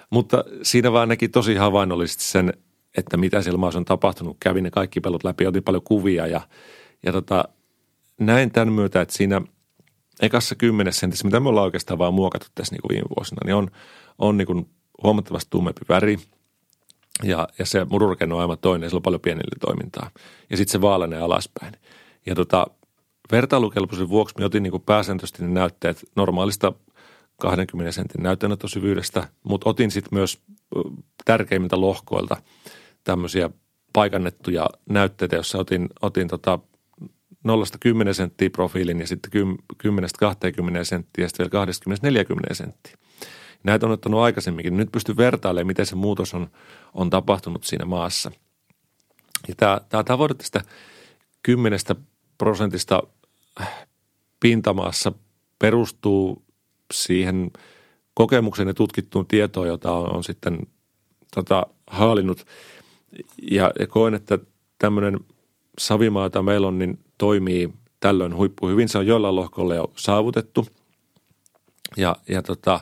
mutta siinä vaan näki tosi havainnollisesti sen, että mitä siellä maassa on tapahtunut. Kävin ne kaikki pelot läpi, otin paljon kuvia ja, ja tota, näin tämän myötä, että siinä – ekassa kymmenessä sentissä, mitä me ollaan oikeastaan vaan muokattu tässä niin kuin viime vuosina, niin on, on niin kuin huomattavasti tummempi väri. Ja, ja se mururkenne on aivan toinen, sillä on paljon pienille toimintaa. Ja sitten se vaalenee alaspäin. Ja tota, vertailukelpoisen vuoksi me otin niin kuin pääsääntöisesti ne näytteet normaalista 20 sentin näytteenottosyvyydestä, mutta otin sitten myös tärkeimmiltä lohkoilta tämmöisiä paikannettuja näytteitä, joissa otin, otin tota 0-10 senttiä profiilin ja sitten 10-20 senttiä ja sitten vielä 20-40 senttiä. Näitä on ottanut aikaisemminkin. Nyt pystyy vertailemaan, miten se muutos on, on tapahtunut siinä maassa. Ja tämä, tämä tavoite tästä 10 prosentista pintamaassa perustuu siihen kokemukseen ja tutkittuun tietoon, jota on, on sitten tota, haalinnut. Ja, ja koen, että tämmöinen savimaa, jota meillä on, niin toimii tällöin huippu hyvin. Se on joillain lohkolla jo saavutettu. Ja, ja tota,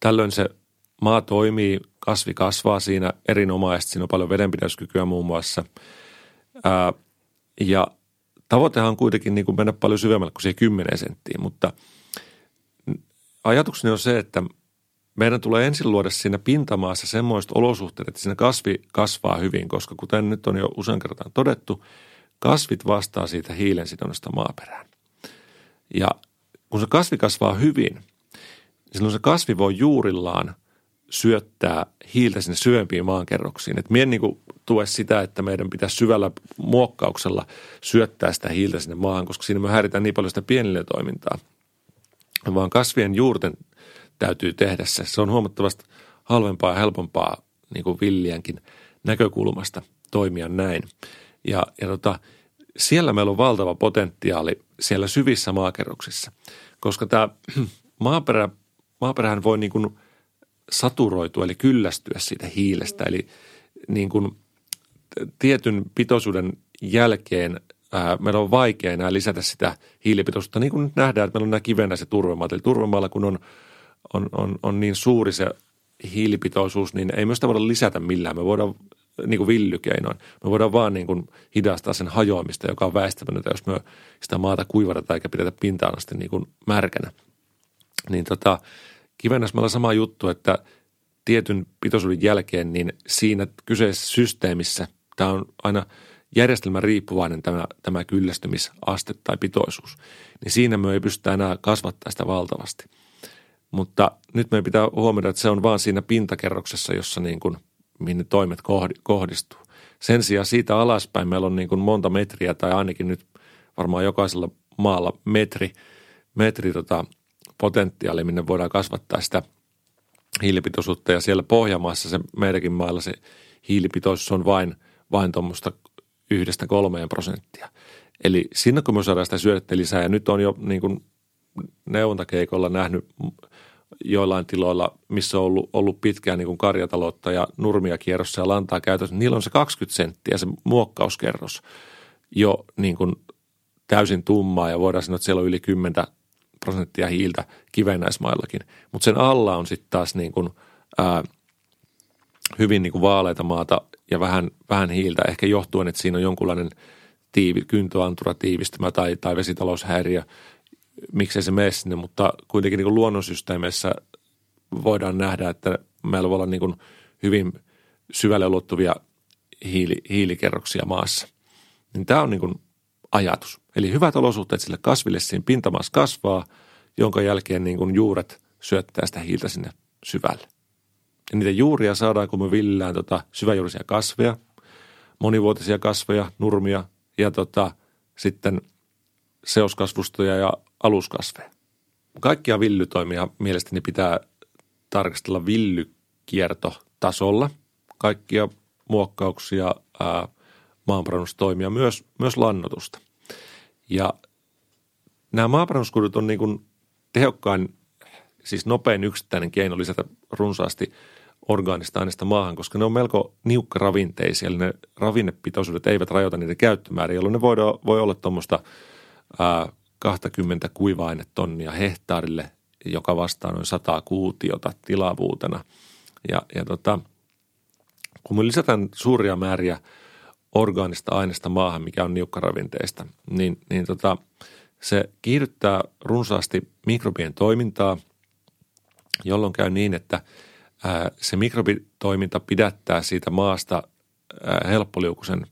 tällöin se maa toimii, kasvi kasvaa siinä erinomaisesti. Siinä on paljon vedenpidäyskykyä muun muassa. Ää, ja tavoitehan on kuitenkin niin kuin mennä paljon syvemmälle kuin siihen 10 senttiin, mutta ajatukseni on se, että meidän tulee ensin luoda siinä pintamaassa semmoiset olosuhteet, että siinä kasvi kasvaa hyvin, koska kuten nyt on jo usein kertaan todettu, kasvit vastaa siitä hiilen sidonnasta maaperään. Ja kun se kasvi kasvaa hyvin, niin silloin se kasvi voi juurillaan syöttää hiiltä sinne syvempiin maankerroksiin. Et mien niin kuin tue sitä, että meidän pitäisi syvällä muokkauksella syöttää sitä hiiltä sinne maahan, koska siinä me häiritään niin paljon sitä pienille toimintaa. Vaan kasvien juurten täytyy tehdä se. Se on huomattavasti halvempaa ja helpompaa niin kuin näkökulmasta toimia näin. Ja, ja tota, siellä meillä on valtava potentiaali siellä syvissä maakerroksissa, koska tämä maaperä, maaperähän voi niin kuin saturoitua eli kyllästyä siitä hiilestä. Eli niin kuin tietyn pitoisuuden jälkeen ää, meillä on vaikea enää lisätä sitä hiilipitoisuutta. Niin kuin nyt nähdään, että meillä on nämä kivennäiset turvemaat. Eli turvemaalla kun on, on, on, on niin suuri se hiilipitoisuus, niin ei myös sitä voida lisätä millään. Me voidaan niin kuin villykeinoin. Me voidaan vaan niin kuin hidastaa sen hajoamista, joka on väistämätöntä, jos me sitä maata kuivatetaan eikä pidetä pintaan asti niin kuin märkänä. Niin tota, kivennäismällä sama juttu, että tietyn pitoisuuden jälkeen, niin siinä kyseisessä systeemissä tämä on aina järjestelmän riippuvainen tämä, tämä kyllästymisaste tai pitoisuus. Niin siinä me ei pystytä enää kasvattaa sitä valtavasti. Mutta nyt meidän pitää huomioida, että se on vaan siinä pintakerroksessa, jossa niin kuin – mihin toimet kohdistuu. Sen sijaan siitä alaspäin meillä on niin kuin monta metriä tai ainakin nyt varmaan jokaisella maalla metri, metri tota potentiaali, minne voidaan kasvattaa sitä hiilipitoisuutta ja siellä Pohjamaassa se meidänkin mailla se hiilipitoisuus on vain, vain tuommoista yhdestä kolmeen prosenttia. Eli sinne kun me saadaan sitä syötettä lisää ja nyt on jo niin kuin neuvontakeikolla nähnyt joillain tiloilla, missä on ollut, ollut pitkään niin kuin karjataloutta ja nurmia kierrossa ja lantaa käytössä, niillä on se 20 senttiä se muokkauskerros jo niin kuin täysin tummaa ja voidaan sanoa, että siellä on yli 10 prosenttia hiiltä kivennäismaillakin. Mutta sen alla on sitten taas niin kuin, ää, hyvin niin kuin vaaleita maata ja vähän, vähän hiiltä, ehkä johtuen, että siinä on jonkunlainen tiivi, kyntoantura tiivistymä tai, tai vesitaloushäiriö – miksei se mene sinne, mutta kuitenkin niin luonnonsysteemeissä voidaan nähdä, että meillä voi olla niin hyvin syvälle ulottuvia hiili, hiilikerroksia maassa. Niin tämä on niin ajatus. Eli hyvät olosuhteet sille kasville siinä pintamaassa kasvaa, jonka jälkeen niin juuret syöttää sitä hiiltä sinne syvälle. Ja niitä juuria saadaan, kun me villään tota syväjuurisia kasveja, monivuotisia kasveja, nurmia ja tota, sitten seoskasvustoja ja aluskasveja. Kaikkia villytoimia mielestäni pitää tarkastella villykiertotasolla. Kaikkia muokkauksia, maanparannustoimia, myös, myös lannotusta. Ja nämä maanparannuskudut on niin kuin tehokkain, siis nopein yksittäinen keino lisätä runsaasti orgaanista aineista maahan, koska ne on melko niukka ravinteisia, eli ne ravinnepitoisuudet eivät rajoita niiden käyttömääriä, jolloin ne voi, voi olla tuommoista 20 kuiva-ainetonnia hehtaarille, joka vastaa noin 100 kuutiota tilavuutena. Ja, ja tota, kun me lisätään suuria määriä orgaanista aineesta maahan, mikä on niukkaravinteista, niin, niin tota, se kiihdyttää runsaasti mikrobien toimintaa, jolloin käy niin, että ää, se mikrobitoiminta pidättää siitä maasta ää, helppoliukuisen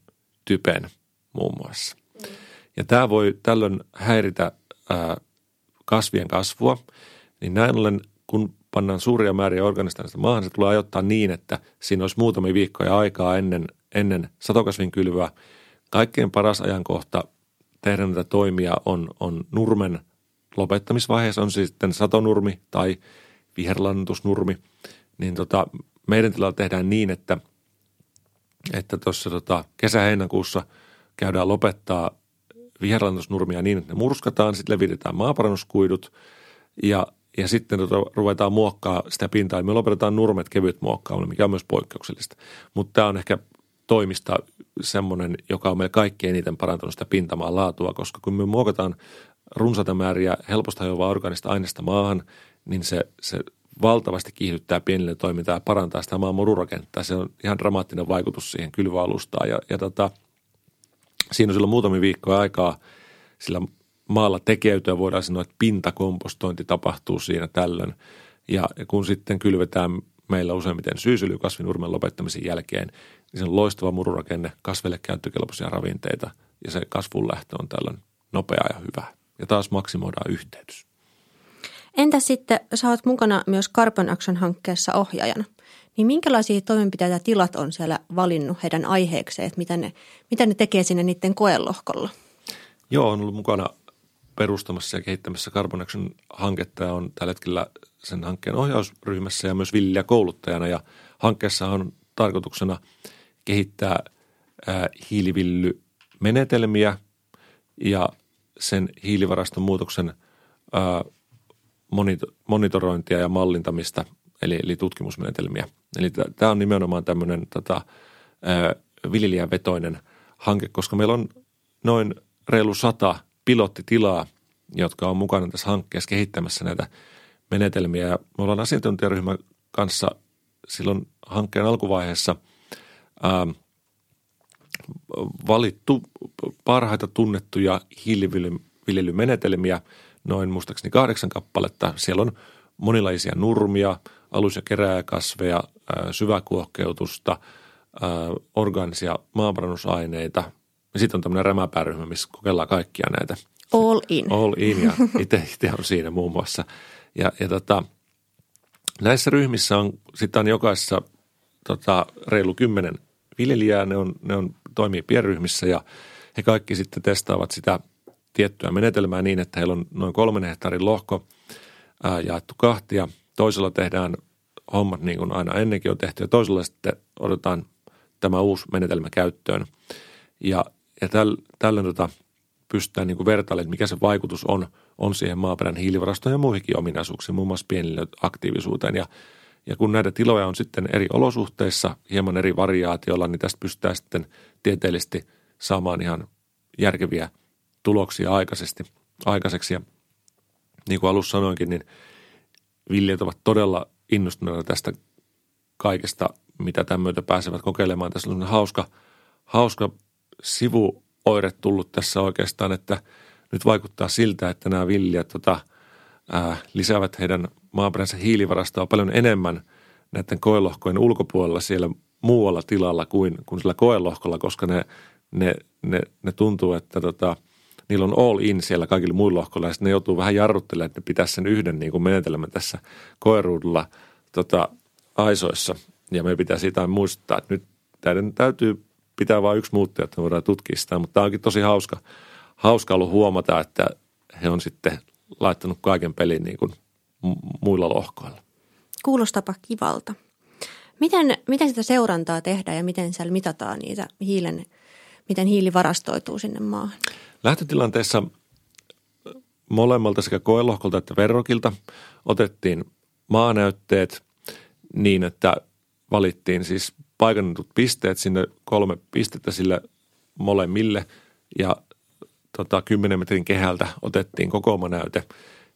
typen muun muassa. Ja tämä voi tällöin häiritä ää, kasvien kasvua. Niin näin ollen, kun pannaan suuria määriä organista maahan, se tulee ajoittaa niin, että siinä olisi muutamia viikkoja aikaa ennen, ennen satokasvinkylvyä. Kaikkein paras ajankohta tehdä näitä toimia on, on nurmen lopettamisvaiheessa, on siis sitten satonurmi tai viherlannutusnurmi, niin tota, meidän tilalla tehdään niin, että että tota, kesä-heinäkuussa käydään lopettaa viherlantusnurmia niin, että ne murskataan, sitten levitetään maaparannuskuidut ja, ja sitten tota, ruvetaan muokkaa sitä pintaa. Me lopetetaan nurmet kevyt muokkaamalla, mikä on myös poikkeuksellista. Mutta tämä on ehkä toimista semmoinen, joka on meillä kaikkein eniten parantanut sitä pintamaan laatua, koska kun me muokataan runsaita määriä helposti hajoavaa organista aineesta maahan, niin se, se valtavasti kiihdyttää pienille toimintaa ja parantaa sitä maan. Se on ihan dramaattinen vaikutus siihen kylvöalustaan ja, ja tota, siinä on silloin muutamia viikkoja aikaa sillä maalla tekeytyä. Voidaan sanoa, että pintakompostointi tapahtuu siinä tällöin. Ja kun sitten kylvetään meillä useimmiten syysyliykasvinurmen lopettamisen jälkeen, niin se on loistava mururakenne, kasveille käyttökelpoisia ravinteita ja se kasvun lähtö on tällöin nopea ja hyvä. Ja taas maksimoidaan yhteydys. Entä sitten, sä oot mukana myös Carbon Action-hankkeessa ohjaajana. Niin minkälaisia toimenpiteitä tilat on siellä valinnut heidän aiheekseen, että mitä ne, mitä ne tekee sinne niiden koelohkolla? Joo, on ollut mukana perustamassa ja kehittämässä Carbon Action-hanketta ja on tällä hetkellä sen hankkeen ohjausryhmässä ja myös kouluttajana. Ja hankkeessa on tarkoituksena kehittää ää, hiilivillymenetelmiä ja sen hiilivaraston muutoksen monitorointia ja mallintamista, eli, eli tutkimusmenetelmiä. Eli tämä on nimenomaan tämmöinen tota, viljelijävetoinen hanke, koska meillä on noin reilu sata pilottitilaa, jotka on mukana tässä hankkeessa kehittämässä näitä menetelmiä. Me ollaan asiantuntijaryhmän kanssa silloin hankkeen alkuvaiheessa ää, valittu parhaita tunnettuja hiiliviljelymenetelmiä – noin muistaakseni kahdeksan kappaletta. Siellä on monilaisia nurmia, alus- ja kerääkasveja, syväkuohkeutusta, orgaanisia maaparannusaineita. Ja sitten on tämmöinen rämäpäryhmä, missä kokeillaan kaikkia näitä. All in. All in ja itse, itse on siinä muun muassa. Ja, ja tota, näissä ryhmissä on sitten on jokaisessa tota, reilu kymmenen viljelijää. Ne, on, ne on, toimii pienryhmissä ja he kaikki sitten testaavat sitä – tiettyä menetelmää niin, että heillä on noin kolmen hehtaarin lohko ää, jaettu kahtia. Toisella tehdään hommat niin kuin aina ennenkin on tehty ja toisella sitten otetaan tämä uusi menetelmä käyttöön. Ja, ja täl, tällöin tota, pystytään niin vertailemaan, mikä se vaikutus on, on siihen maaperän hiilivarastoon ja muihinkin ominaisuuksiin, muun muassa pienille aktiivisuuteen. Ja, ja kun näitä tiloja on sitten eri olosuhteissa, hieman eri variaatioilla, niin tästä pystytään sitten tieteellisesti saamaan ihan järkeviä – tuloksia aikaisesti, aikaiseksi. Ja niin kuin alussa sanoinkin, niin viljelijät ovat todella innostuneita tästä kaikesta, mitä tämmöitä pääsevät kokeilemaan. Tässä on hauska, hauska sivuoire tullut tässä oikeastaan, että nyt vaikuttaa siltä, että nämä viljelijät tota, ää, lisäävät heidän maaperänsä hiilivarastoa paljon enemmän näiden koelohkojen ulkopuolella siellä muualla tilalla kuin, kuin sillä koelohkolla, koska ne, ne, ne, ne tuntuu, että tota – niillä on all in siellä kaikilla muilla lohkoilla ja sitten ne joutuu vähän jarruttelemaan, että ne pitäisi sen yhden niin kuin menetelmän tässä koeruudulla tota, aisoissa. Ja me pitää siitä muistuttaa, että nyt täyden täytyy pitää vain yksi muuttua, että me voidaan tutkia sitä. Mutta tämä onkin tosi hauska, hauska ollut huomata, että he on sitten laittanut kaiken pelin niin kuin muilla lohkoilla. Kuulostapa kivalta. Miten, miten sitä seurantaa tehdään ja miten siellä mitataan niitä hiilen, miten hiili varastoituu sinne maahan? Lähtötilanteessa molemmalta sekä koelohkolta että verrokilta otettiin maanäytteet niin, että valittiin siis paikannetut pisteet sinne kolme pistettä sille molemmille ja tota, 10 metrin kehältä otettiin kokoomanäyte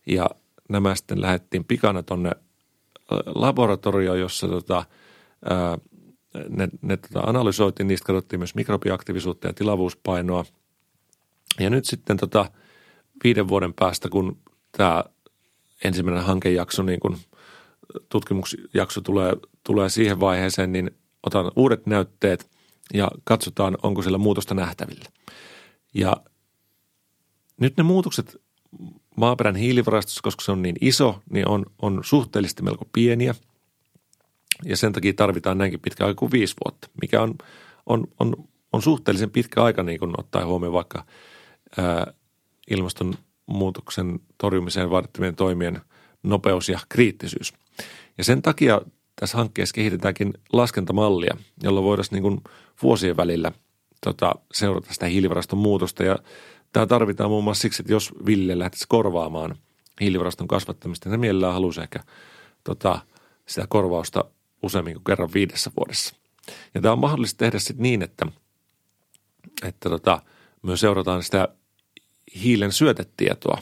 ja nämä sitten lähdettiin pikana tuonne laboratorioon, jossa tota, ää, ne, ne tota analysoitiin, niistä katsottiin myös mikrobiaktiivisuutta ja tilavuuspainoa – ja nyt sitten tota, viiden vuoden päästä, kun tämä ensimmäinen hankejakso, niin kun tutkimusjakso tulee, tulee siihen vaiheeseen, niin otan uudet näytteet ja katsotaan, onko siellä muutosta nähtävillä. Ja nyt ne muutokset maaperän hiilivarastossa, koska se on niin iso, niin on, on suhteellisesti melko pieniä. Ja sen takia tarvitaan näinkin pitkä aika kuin viisi vuotta, mikä on, on, on, on suhteellisen pitkä aika niin kuin ottaa huomioon vaikka ää, ilmastonmuutoksen torjumiseen vaadittavien toimien nopeus ja kriittisyys. Ja sen takia tässä hankkeessa kehitetäänkin laskentamallia, jolla voitaisiin niin kuin vuosien välillä tota, seurata sitä hiilivaraston muutosta. Ja tämä tarvitaan muun muassa siksi, että jos Ville lähtisi korvaamaan hiilivaraston kasvattamista, niin mielellään haluaisi ehkä tota, sitä korvausta useammin kuin kerran viidessä vuodessa. Ja tämä on mahdollista tehdä sitten niin, että, että tota, myös seurataan sitä hiilen syötetietoa.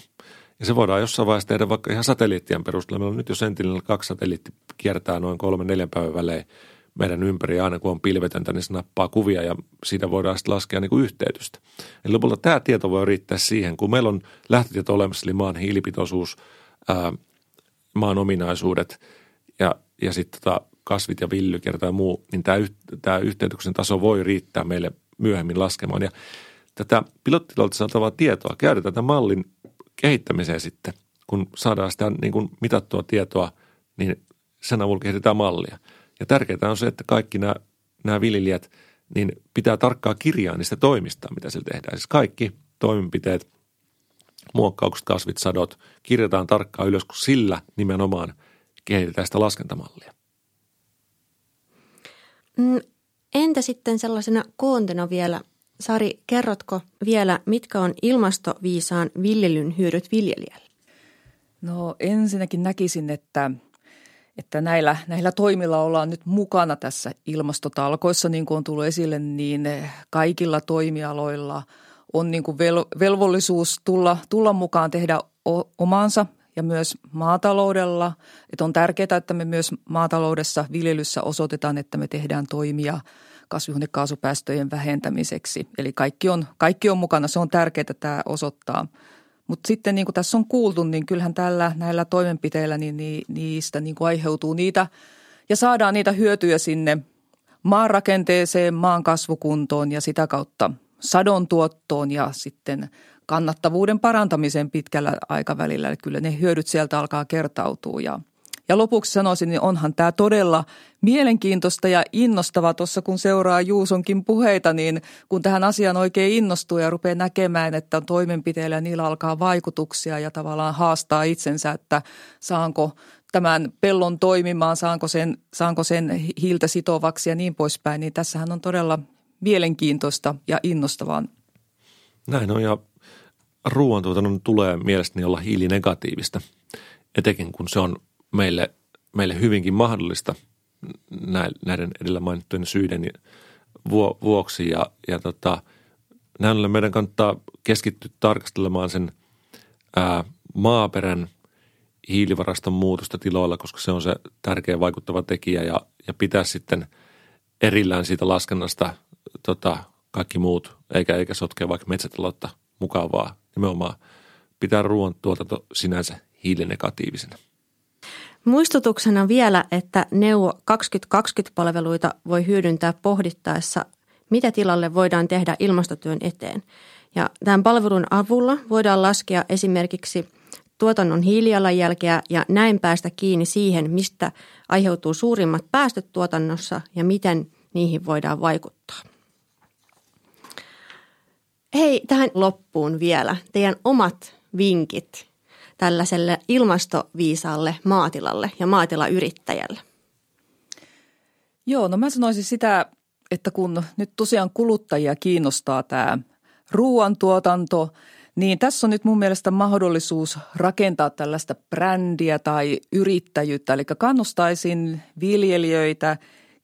Ja se voidaan jossain vaiheessa tehdä vaikka ihan satelliittien perusteella. Meillä on nyt jo Sentinel kaksi satelliitti kiertää noin kolme neljän päivän välein meidän ympäri. aina kun on pilvetöntä, niin se nappaa kuvia ja siitä voidaan sitten laskea niin kuin yhteytystä. Eli lopulta tämä tieto voi riittää siihen, kun meillä on lähtötieto olemassa, eli maan hiilipitoisuus, ää, maan ominaisuudet ja, ja sitten tota kasvit ja villykierto ja muu, niin tämä, tämä yhteytyksen taso voi riittää meille myöhemmin laskemaan. Ja tätä pilottilalta saatavaa tietoa käytetään tämän mallin kehittämiseen sitten, kun saadaan sitä niin kuin mitattua tietoa, niin sen avulla kehitetään mallia. Ja tärkeää on se, että kaikki nämä, nämä viljelijät, niin pitää tarkkaa kirjaa niistä toimista, mitä siellä tehdään. Siis kaikki toimenpiteet, muokkaukset, kasvit, sadot, kirjataan tarkkaan ylös, kun sillä nimenomaan kehitetään sitä laskentamallia. Mm, entä sitten sellaisena koontena vielä, Sari, kerrotko vielä, mitkä on ilmastoviisaan viljelyn hyödyt viljelijälle? No ensinnäkin näkisin, että, että näillä, näillä toimilla ollaan nyt mukana tässä ilmastotalkoissa, niin kuin on tullut esille, niin kaikilla toimialoilla on niin kuin vel, velvollisuus tulla, tulla mukaan tehdä o, omansa ja myös maataloudella. Että on tärkeää, että me myös maataloudessa, viljelyssä osoitetaan, että me tehdään toimia kasvihuonekaasupäästöjen vähentämiseksi. Eli kaikki on, kaikki on mukana, se on tärkeää tämä osoittaa. Mutta sitten niin kuin tässä on kuultu, niin kyllähän tällä näillä toimenpiteillä niin, niin niistä niin kuin aiheutuu niitä ja saadaan niitä hyötyjä sinne maan rakenteeseen, maan kasvukuntoon ja sitä kautta sadon tuottoon ja sitten kannattavuuden parantamiseen pitkällä aikavälillä. Eli kyllä ne hyödyt sieltä alkaa kertautua ja ja lopuksi sanoisin, niin onhan tämä todella mielenkiintoista ja innostava tuossa, kun seuraa Juusonkin puheita, niin kun tähän asiaan oikein innostuu ja rupeaa näkemään, että on toimenpiteillä ja niillä alkaa vaikutuksia ja tavallaan haastaa itsensä, että saanko tämän pellon toimimaan, saanko sen, saanko sen hiiltä sitovaksi ja niin poispäin, niin tässähän on todella mielenkiintoista ja innostavaa. Näin on ja ruoantuotannon tulee mielestäni olla hiilinegatiivista, etenkin kun se on meille, meille hyvinkin mahdollista näiden edellä mainittujen syiden vuoksi. Ja, ja tota, näin ollen meidän kannattaa keskittyä tarkastelemaan sen ää, maaperän hiilivaraston muutosta tiloilla, koska se on se tärkeä vaikuttava tekijä ja, ja pitää sitten erillään siitä laskennasta tota, kaikki muut, eikä, eikä sotkea vaikka metsätaloutta mukavaa. Nimenomaan pitää ruoantuotanto sinänsä hiilinegatiivisena. Muistutuksena vielä, että Neuvo 2020-palveluita voi hyödyntää pohdittaessa, mitä tilalle voidaan tehdä ilmastotyön eteen. Ja tämän palvelun avulla voidaan laskea esimerkiksi tuotannon hiilijalanjälkeä ja näin päästä kiinni siihen, mistä aiheutuu suurimmat päästöt tuotannossa ja miten niihin voidaan vaikuttaa. Hei, tähän loppuun vielä teidän omat vinkit tällaiselle ilmastoviisaalle maatilalle ja maatilayrittäjälle? Joo, no mä sanoisin sitä, että kun nyt tosiaan kuluttajia kiinnostaa tämä ruoantuotanto, niin tässä on nyt mun mielestä mahdollisuus rakentaa tällaista brändiä tai yrittäjyyttä. Eli kannustaisin viljelijöitä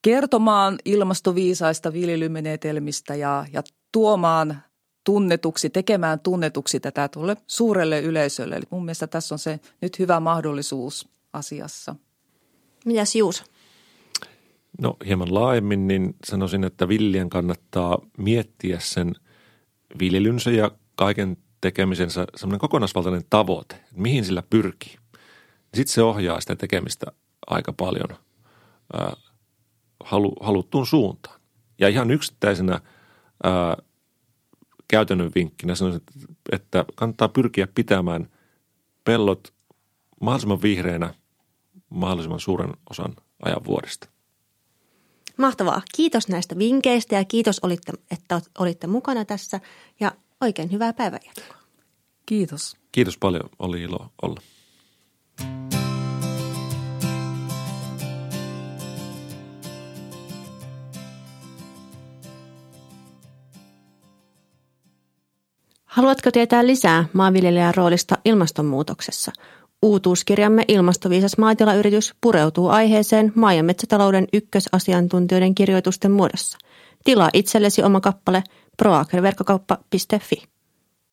kertomaan ilmastoviisaista viljelymenetelmistä ja, ja tuomaan tunnetuksi, tekemään tunnetuksi tätä tuolle suurelle yleisölle. Eli mun mielestä tässä on se nyt hyvä mahdollisuus asiassa. Mitäs Juus? No hieman laajemmin niin sanoisin, että viljen kannattaa miettiä sen viljelynsä ja kaiken tekemisensä semmoinen kokonaisvaltainen tavoite, että mihin sillä pyrkii. Sitten se ohjaa sitä tekemistä aika paljon ää, halu, haluttuun suuntaan. Ja ihan yksittäisenä ää, käytännön vinkkinä sanoisin, että kannattaa pyrkiä pitämään pellot mahdollisimman vihreinä mahdollisimman suuren osan ajan vuodesta. Mahtavaa. Kiitos näistä vinkkeistä ja kiitos, että olitte mukana tässä ja oikein hyvää päivänjatkoa. Kiitos. Kiitos paljon. Oli ilo olla. Haluatko tietää lisää maanviljelijän roolista ilmastonmuutoksessa? Uutuuskirjamme Ilmastoviisas maatilayritys pureutuu aiheeseen maa- ja metsätalouden ykkösasiantuntijoiden kirjoitusten muodossa. Tilaa itsellesi oma kappale proagriverkkokauppa.fi.